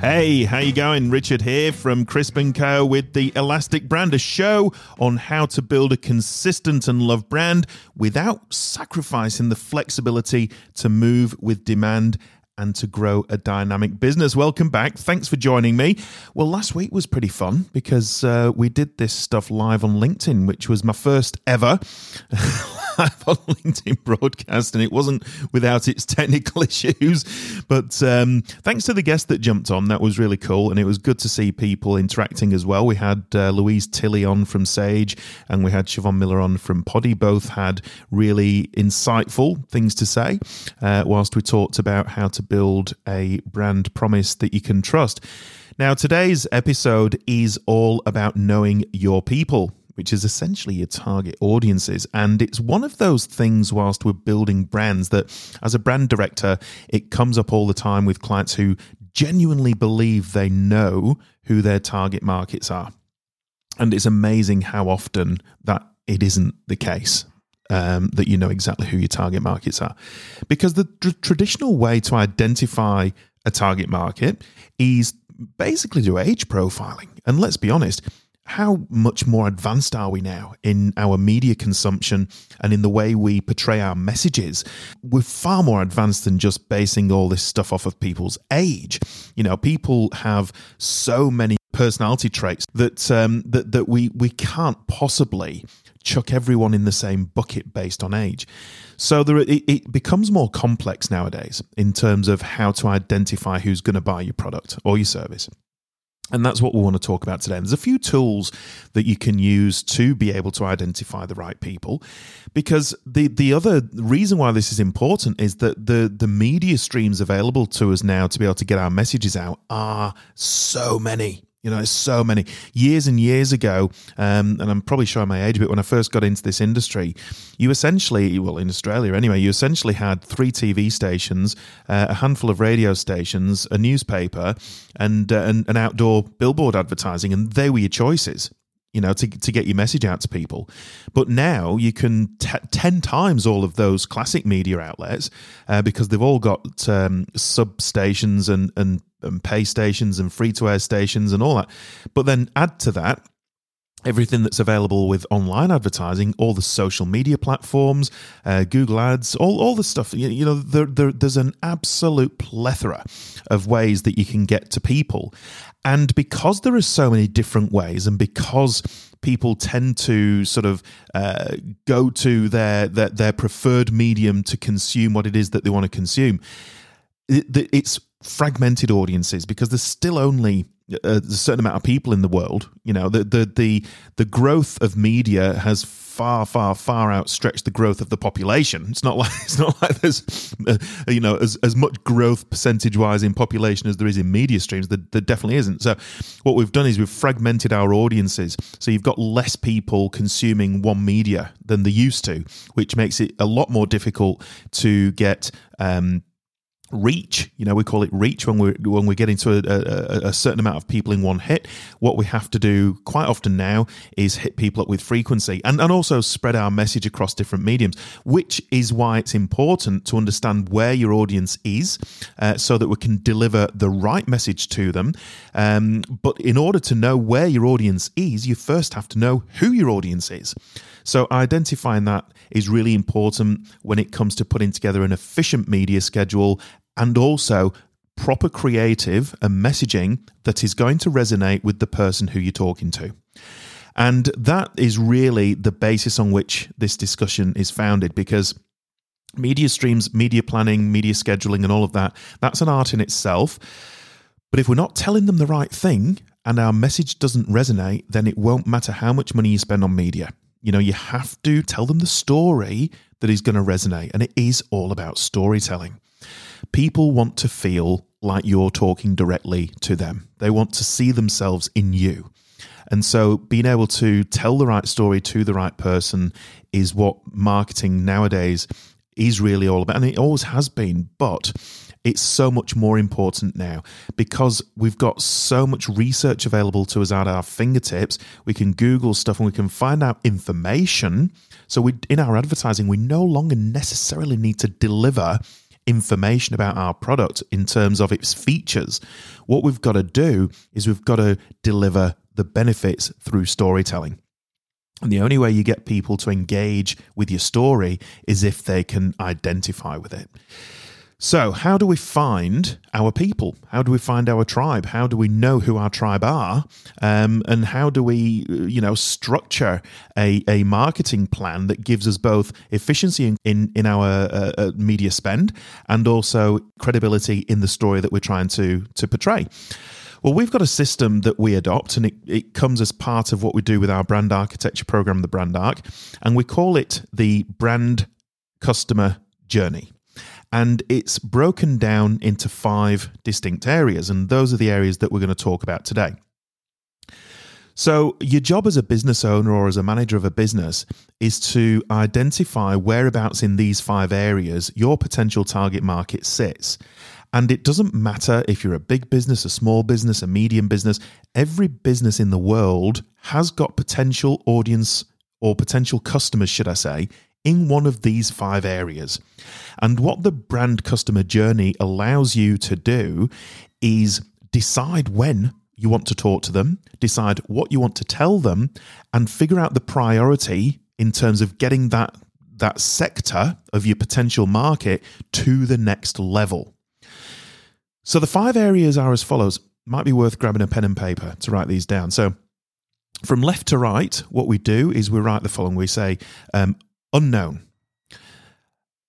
Hey, how you going? Richard here from Crisp & Co. with the Elastic Brand, a show on how to build a consistent and loved brand without sacrificing the flexibility to move with demand and to grow a dynamic business. Welcome back. Thanks for joining me. Well, last week was pretty fun because uh, we did this stuff live on LinkedIn, which was my first ever live on LinkedIn broadcast, and it wasn't without its technical issues. But um, thanks to the guest that jumped on, that was really cool, and it was good to see people interacting as well. We had uh, Louise Tilley on from Sage, and we had Siobhan Miller on from Poddy. Both had really insightful things to say, uh, whilst we talked about how to build a brand promise that you can trust. Now, today's episode is all about knowing your people which is essentially your target audiences. And it's one of those things, whilst we're building brands, that as a brand director, it comes up all the time with clients who genuinely believe they know who their target markets are. And it's amazing how often that it isn't the case. Um, that you know exactly who your target markets are. Because the tr- traditional way to identify a target market is basically do age profiling. And let's be honest, how much more advanced are we now in our media consumption and in the way we portray our messages? We're far more advanced than just basing all this stuff off of people's age. You know, people have so many personality traits that um, that that we we can't possibly chuck everyone in the same bucket based on age. So there, it, it becomes more complex nowadays in terms of how to identify who's going to buy your product or your service. And that's what we want to talk about today. And there's a few tools that you can use to be able to identify the right people. Because the, the other reason why this is important is that the, the media streams available to us now to be able to get our messages out are so many. You know, there's so many years and years ago, um, and I'm probably showing my age a bit. When I first got into this industry, you essentially, well, in Australia anyway, you essentially had three TV stations, uh, a handful of radio stations, a newspaper, and, uh, and an outdoor billboard advertising, and they were your choices you know, to, to get your message out to people. But now you can t- 10 times all of those classic media outlets uh, because they've all got um, substations and, and, and pay stations and free to air stations and all that. But then add to that everything that's available with online advertising, all the social media platforms, uh, Google Ads, all, all the stuff. You, you know, there, there, there's an absolute plethora of ways that you can get to people. And because there are so many different ways, and because people tend to sort of uh, go to their, their, their preferred medium to consume what it is that they want to consume, it, it's fragmented audiences because there's still only a certain amount of people in the world. You know, the the the the growth of media has far, far, far outstretched the growth of the population. It's not like it's not like there's uh, you know as as much growth percentage wise in population as there is in media streams. There, there definitely isn't. So what we've done is we've fragmented our audiences. So you've got less people consuming one media than they used to, which makes it a lot more difficult to get. Um, reach. You know we call it reach when we're when we're getting to a, a, a, certain amount of people in one hit. What we have to do quite often now is hit people up with frequency and, and also spread our message across different mediums which is why it's important to understand where your audience is uh, so that we can deliver the right message to them. Um, but in order to know where your audience is you first have to know who your audience is. So identifying that is really important when it comes to putting together an efficient media schedule and also proper creative and messaging that is going to resonate with the person who you're talking to. And that is really the basis on which this discussion is founded because media streams, media planning, media scheduling, and all of that, that's an art in itself. But if we're not telling them the right thing and our message doesn't resonate, then it won't matter how much money you spend on media. You know, you have to tell them the story that is going to resonate, and it is all about storytelling. People want to feel like you're talking directly to them, they want to see themselves in you. And so, being able to tell the right story to the right person is what marketing nowadays is really all about. And it always has been, but it's so much more important now because we've got so much research available to us at our fingertips. We can Google stuff and we can find out information. So, we, in our advertising, we no longer necessarily need to deliver information about our product in terms of its features. What we've got to do is we've got to deliver the benefits through storytelling. And the only way you get people to engage with your story is if they can identify with it. So, how do we find our people? How do we find our tribe? How do we know who our tribe are? Um, and how do we, you know, structure a, a marketing plan that gives us both efficiency in, in, in our uh, uh, media spend and also credibility in the story that we're trying to, to portray? Well, we've got a system that we adopt, and it, it comes as part of what we do with our brand architecture program, the Brand Arc, and we call it the brand customer journey and it's broken down into five distinct areas, and those are the areas that we're going to talk about today. So, your job as a business owner or as a manager of a business is to identify whereabouts in these five areas your potential target market sits. And it doesn't matter if you're a big business, a small business, a medium business, every business in the world has got potential audience or potential customers, should I say, in one of these five areas. And what the brand customer journey allows you to do is decide when you want to talk to them, decide what you want to tell them, and figure out the priority in terms of getting that, that sector of your potential market to the next level. So the five areas are as follows. Might be worth grabbing a pen and paper to write these down. So from left to right, what we do is we write the following. We say um, unknown.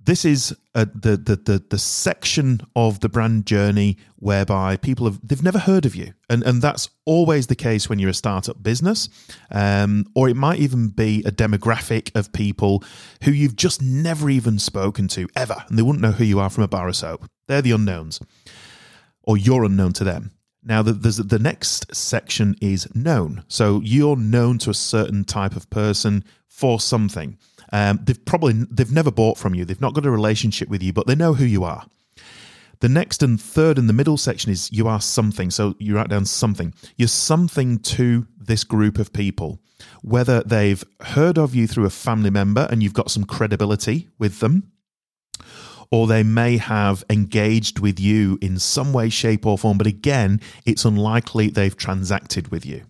This is a, the, the the the section of the brand journey whereby people have they've never heard of you, and and that's always the case when you're a startup business, um, or it might even be a demographic of people who you've just never even spoken to ever, and they wouldn't know who you are from a bar of soap. They're the unknowns, or you're unknown to them. Now, the, the next section is known. So you're known to a certain type of person for something. Um, they've probably they've never bought from you. They've not got a relationship with you, but they know who you are. The next and third and the middle section is you are something. So you write down something. You're something to this group of people, whether they've heard of you through a family member and you've got some credibility with them, or they may have engaged with you in some way, shape, or form. But again, it's unlikely they've transacted with you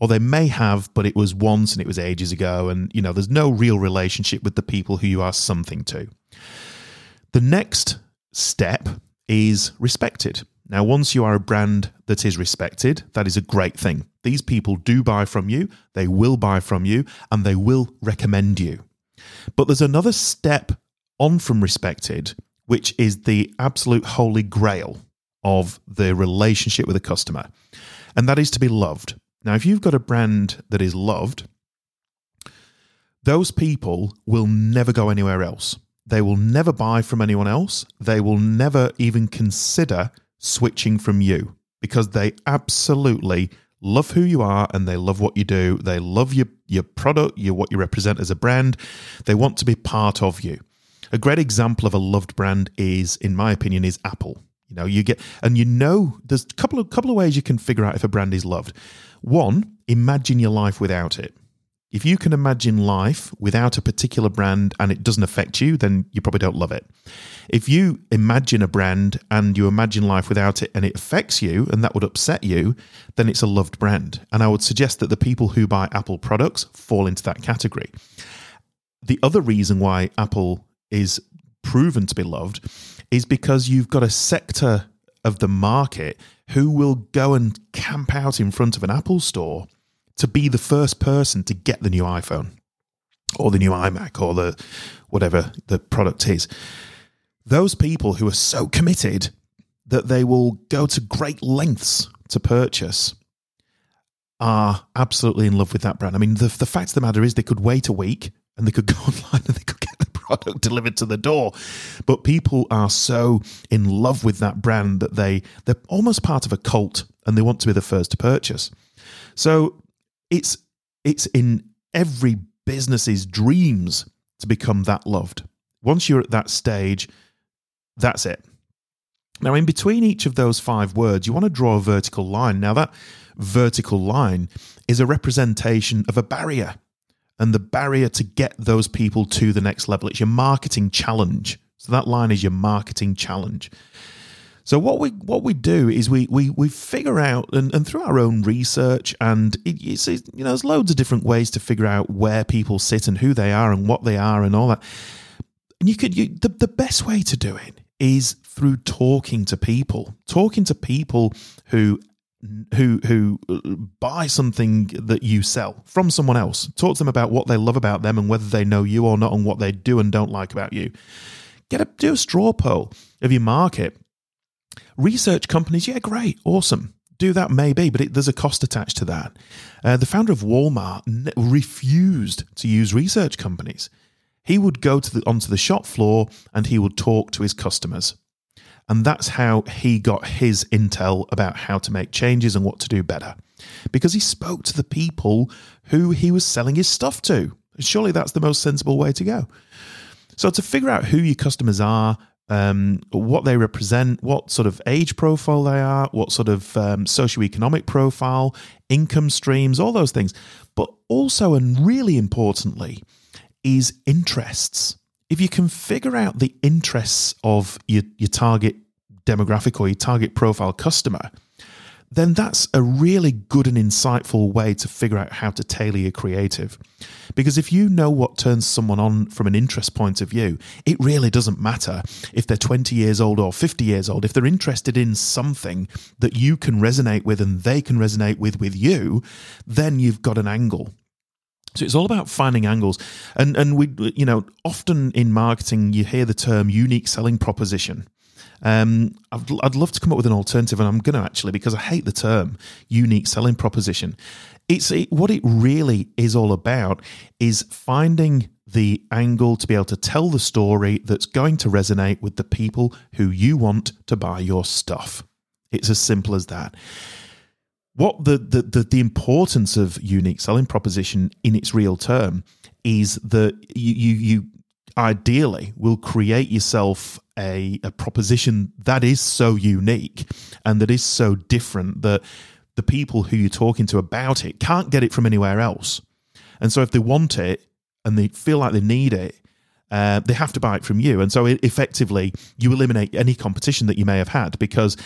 or they may have, but it was once and it was ages ago, and you know, there's no real relationship with the people who you are something to. The next step is respected. Now, once you are a brand that is respected, that is a great thing. These people do buy from you, they will buy from you, and they will recommend you. But there's another step on from respected, which is the absolute holy grail of the relationship with a customer, and that is to be loved. Now, if you've got a brand that is loved, those people will never go anywhere else. They will never buy from anyone else. They will never even consider switching from you because they absolutely love who you are and they love what you do. They love your, your product, your, what you represent as a brand. They want to be part of you. A great example of a loved brand is, in my opinion, is Apple. You know, you get and you know there's a couple of couple of ways you can figure out if a brand is loved. One, imagine your life without it. If you can imagine life without a particular brand and it doesn't affect you, then you probably don't love it. If you imagine a brand and you imagine life without it and it affects you and that would upset you, then it's a loved brand. And I would suggest that the people who buy Apple products fall into that category. The other reason why Apple is proven to be loved is because you've got a sector of the market who will go and camp out in front of an Apple store to be the first person to get the new iPhone or the new iMac or the whatever the product is. Those people who are so committed that they will go to great lengths to purchase are absolutely in love with that brand. I mean, the, the fact of the matter is they could wait a week and they could go online and they could get the product delivered to the door. But people are so in love with that brand that they they're almost part of a cult and they want to be the first to purchase. So it's it's in every business's dreams to become that loved. Once you're at that stage, that's it. Now, in between each of those five words, you want to draw a vertical line. Now, that vertical line is a representation of a barrier and the barrier to get those people to the next level. It's your marketing challenge So that line is your marketing challenge. So what we what we do is we we we figure out and, and through our own research and it, it's, you know there's loads of different ways to figure out where people sit and who they are and what they are and all that. And you could you, the the best way to do it is through talking to people, talking to people who who who buy something that you sell from someone else. Talk to them about what they love about them and whether they know you or not and what they do and don't like about you. Get a do a straw poll of your market Research companies, yeah, great, awesome. Do that maybe, but it, there's a cost attached to that. Uh, the founder of Walmart ne- refused to use research companies. He would go to the, onto the shop floor and he would talk to his customers. And that's how he got his intel about how to make changes and what to do better. Because he spoke to the people who he was selling his stuff to. Surely that's the most sensible way to go. So, to figure out who your customers are, um, what they represent, what sort of age profile they are, what sort of um, socioeconomic profile, income streams, all those things. But also, and really importantly, is interests. If you can figure out the interests of your, your target demographic or your target profile customer, then that's a really good and insightful way to figure out how to tailor your creative. Because if you know what turns someone on from an interest point of view, it really doesn't matter if they're 20 years old or 50 years old. If they're interested in something that you can resonate with and they can resonate with with you, then you've got an angle. So it's all about finding angles. And and we you know, often in marketing you hear the term unique selling proposition. Um, I'd, I'd love to come up with an alternative, and I'm going to actually because I hate the term unique selling proposition. It's it, what it really is all about is finding the angle to be able to tell the story that's going to resonate with the people who you want to buy your stuff. It's as simple as that. What the, the, the, the importance of unique selling proposition in its real term is that you, you, you ideally will create yourself a, a proposition that is so unique and that is so different that the people who you're talking to about it can't get it from anywhere else. And so if they want it and they feel like they need it, uh, they have to buy it from you. And so effectively, you eliminate any competition that you may have had because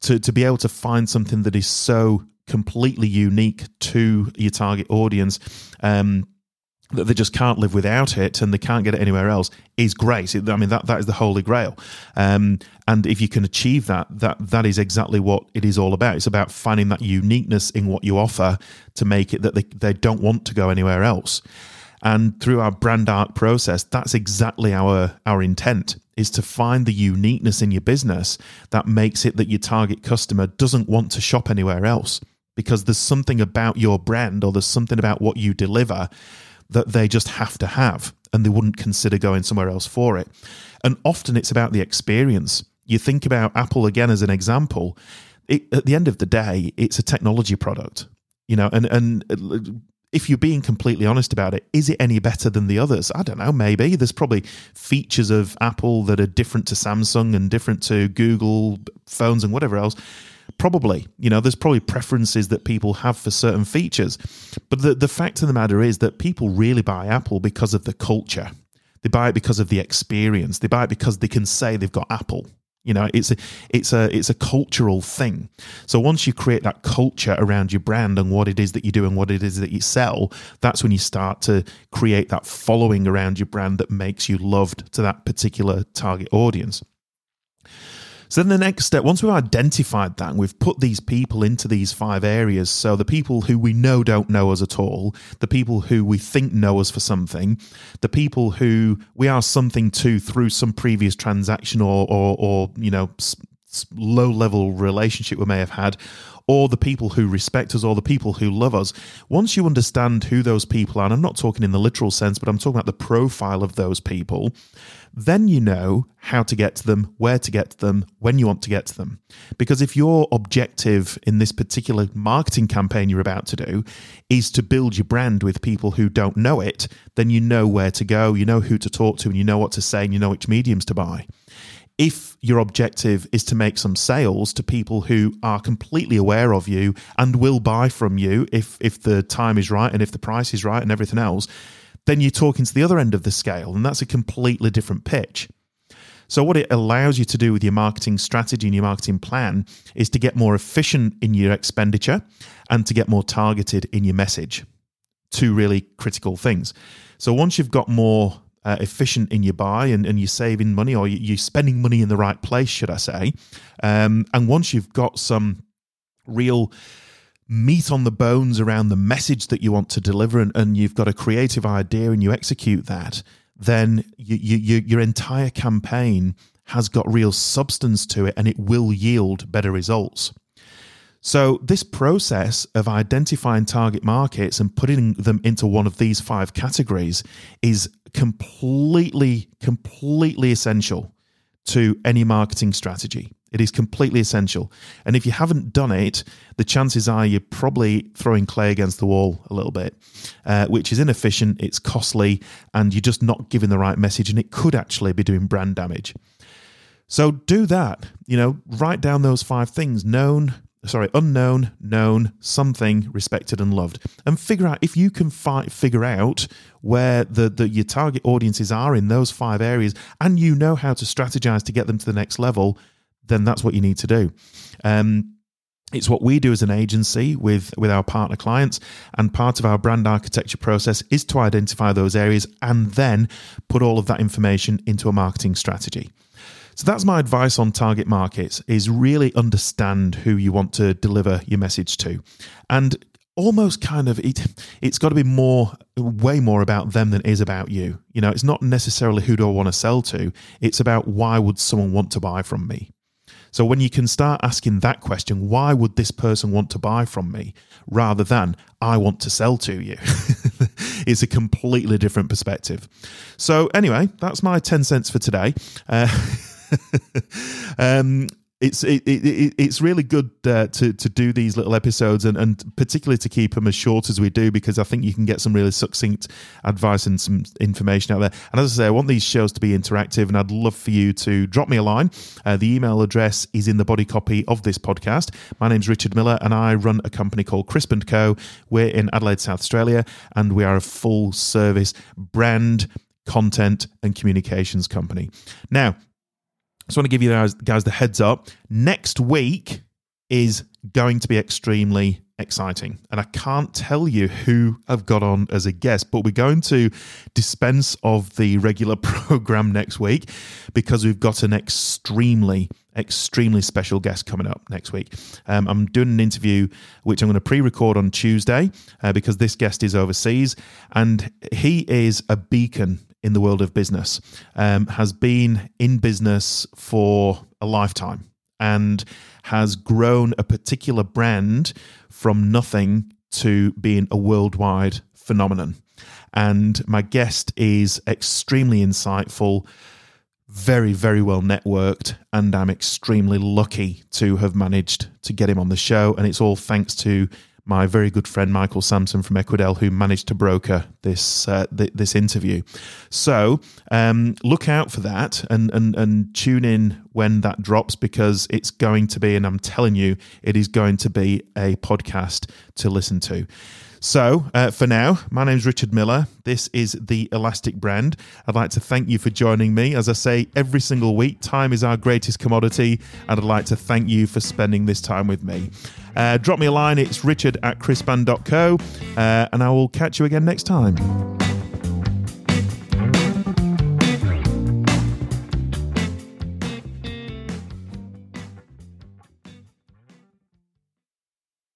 to, to be able to find something that is so completely unique to your target audience um, that they just can't live without it and they can't get it anywhere else is great. I mean that that is the holy grail. Um, and if you can achieve that, that that is exactly what it is all about. It's about finding that uniqueness in what you offer to make it that they, they don't want to go anywhere else. And through our brand arc process, that's exactly our our intent is to find the uniqueness in your business that makes it that your target customer doesn't want to shop anywhere else because there's something about your brand or there's something about what you deliver that they just have to have and they wouldn't consider going somewhere else for it. And often it's about the experience. You think about Apple again as an example. It, at the end of the day, it's a technology product, you know, and and uh, if you're being completely honest about it, is it any better than the others? I don't know. Maybe there's probably features of Apple that are different to Samsung and different to Google phones and whatever else Probably, you know, there's probably preferences that people have for certain features. But the, the fact of the matter is that people really buy Apple because of the culture. They buy it because of the experience. They buy it because they can say they've got Apple. You know, it's a it's a it's a cultural thing. So once you create that culture around your brand and what it is that you do and what it is that you sell, that's when you start to create that following around your brand that makes you loved to that particular target audience. So then the next step, once we've identified that and we've put these people into these five areas, so the people who we know don't know us at all, the people who we think know us for something, the people who we are something to through some previous transaction or or, or you know low level relationship we may have had, or the people who respect us, or the people who love us. Once you understand who those people are, and I'm not talking in the literal sense, but I'm talking about the profile of those people, then you know how to get to them, where to get to them, when you want to get to them. Because if your objective in this particular marketing campaign you're about to do is to build your brand with people who don't know it, then you know where to go, you know who to talk to, and you know what to say, and you know which mediums to buy. If your objective is to make some sales to people who are completely aware of you and will buy from you if if the time is right and if the price is right and everything else, then you're talking to the other end of the scale, and that's a completely different pitch. So, what it allows you to do with your marketing strategy and your marketing plan is to get more efficient in your expenditure and to get more targeted in your message. Two really critical things. So, once you've got more uh, efficient in your buy and, and you're saving money or you're spending money in the right place, should I say, um, and once you've got some real meat on the bones around the message that you want to deliver and, and you've got a creative idea and you execute that, then you, you, your entire campaign has got real substance to it and it will yield better results. So, this process of identifying target markets and putting them into one of these five categories is completely, completely essential to any marketing strategy. It is completely essential. And if you haven't done it, the chances are you're probably throwing clay against the wall a little bit, uh, which is inefficient, it's costly, and you're just not giving the right message, and it could actually be doing brand damage. So do that. You know, write down those five things known, sorry, unknown, known, something, respected, and loved, and figure out if you can fi- figure out where the, the your target audiences are in those five areas, and you know how to strategize to get them to the next level then that's what you need to do. Um, it's what we do as an agency with, with our partner clients. And part of our brand architecture process is to identify those areas and then put all of that information into a marketing strategy. So that's my advice on target markets is really understand who you want to deliver your message to. And almost kind of it it's got to be more way more about them than it is about you. You know, it's not necessarily who do I want to sell to, it's about why would someone want to buy from me. So when you can start asking that question, why would this person want to buy from me rather than I want to sell to you? it's a completely different perspective. So anyway, that's my 10 cents for today. Uh, um, it's it, it, it's really good uh, to to do these little episodes and, and particularly to keep them as short as we do because I think you can get some really succinct advice and some information out there. And as I say, I want these shows to be interactive, and I'd love for you to drop me a line. Uh, the email address is in the body copy of this podcast. My name's Richard Miller, and I run a company called Crisp and Co. We're in Adelaide, South Australia, and we are a full service brand content and communications company. Now, just want to give you guys, guys the heads up. Next week is going to be extremely exciting. And I can't tell you who I've got on as a guest, but we're going to dispense of the regular program next week because we've got an extremely, extremely special guest coming up next week. Um, I'm doing an interview which I'm going to pre record on Tuesday uh, because this guest is overseas and he is a beacon in the world of business, um, has been in business for a lifetime and has grown a particular brand from nothing to being a worldwide phenomenon. And my guest is extremely insightful, very, very well networked, and I'm extremely lucky to have managed to get him on the show. And it's all thanks to my very good friend Michael Sampson from Equidel, who managed to broker this uh, th- this interview. So um, look out for that and, and and tune in when that drops because it's going to be, and I'm telling you, it is going to be a podcast to listen to. So, uh, for now, my name is Richard Miller. This is the Elastic brand. I'd like to thank you for joining me. As I say every single week, time is our greatest commodity, and I'd like to thank you for spending this time with me. Uh, drop me a line, it's richard at crispand.co, uh, and I will catch you again next time. Bye.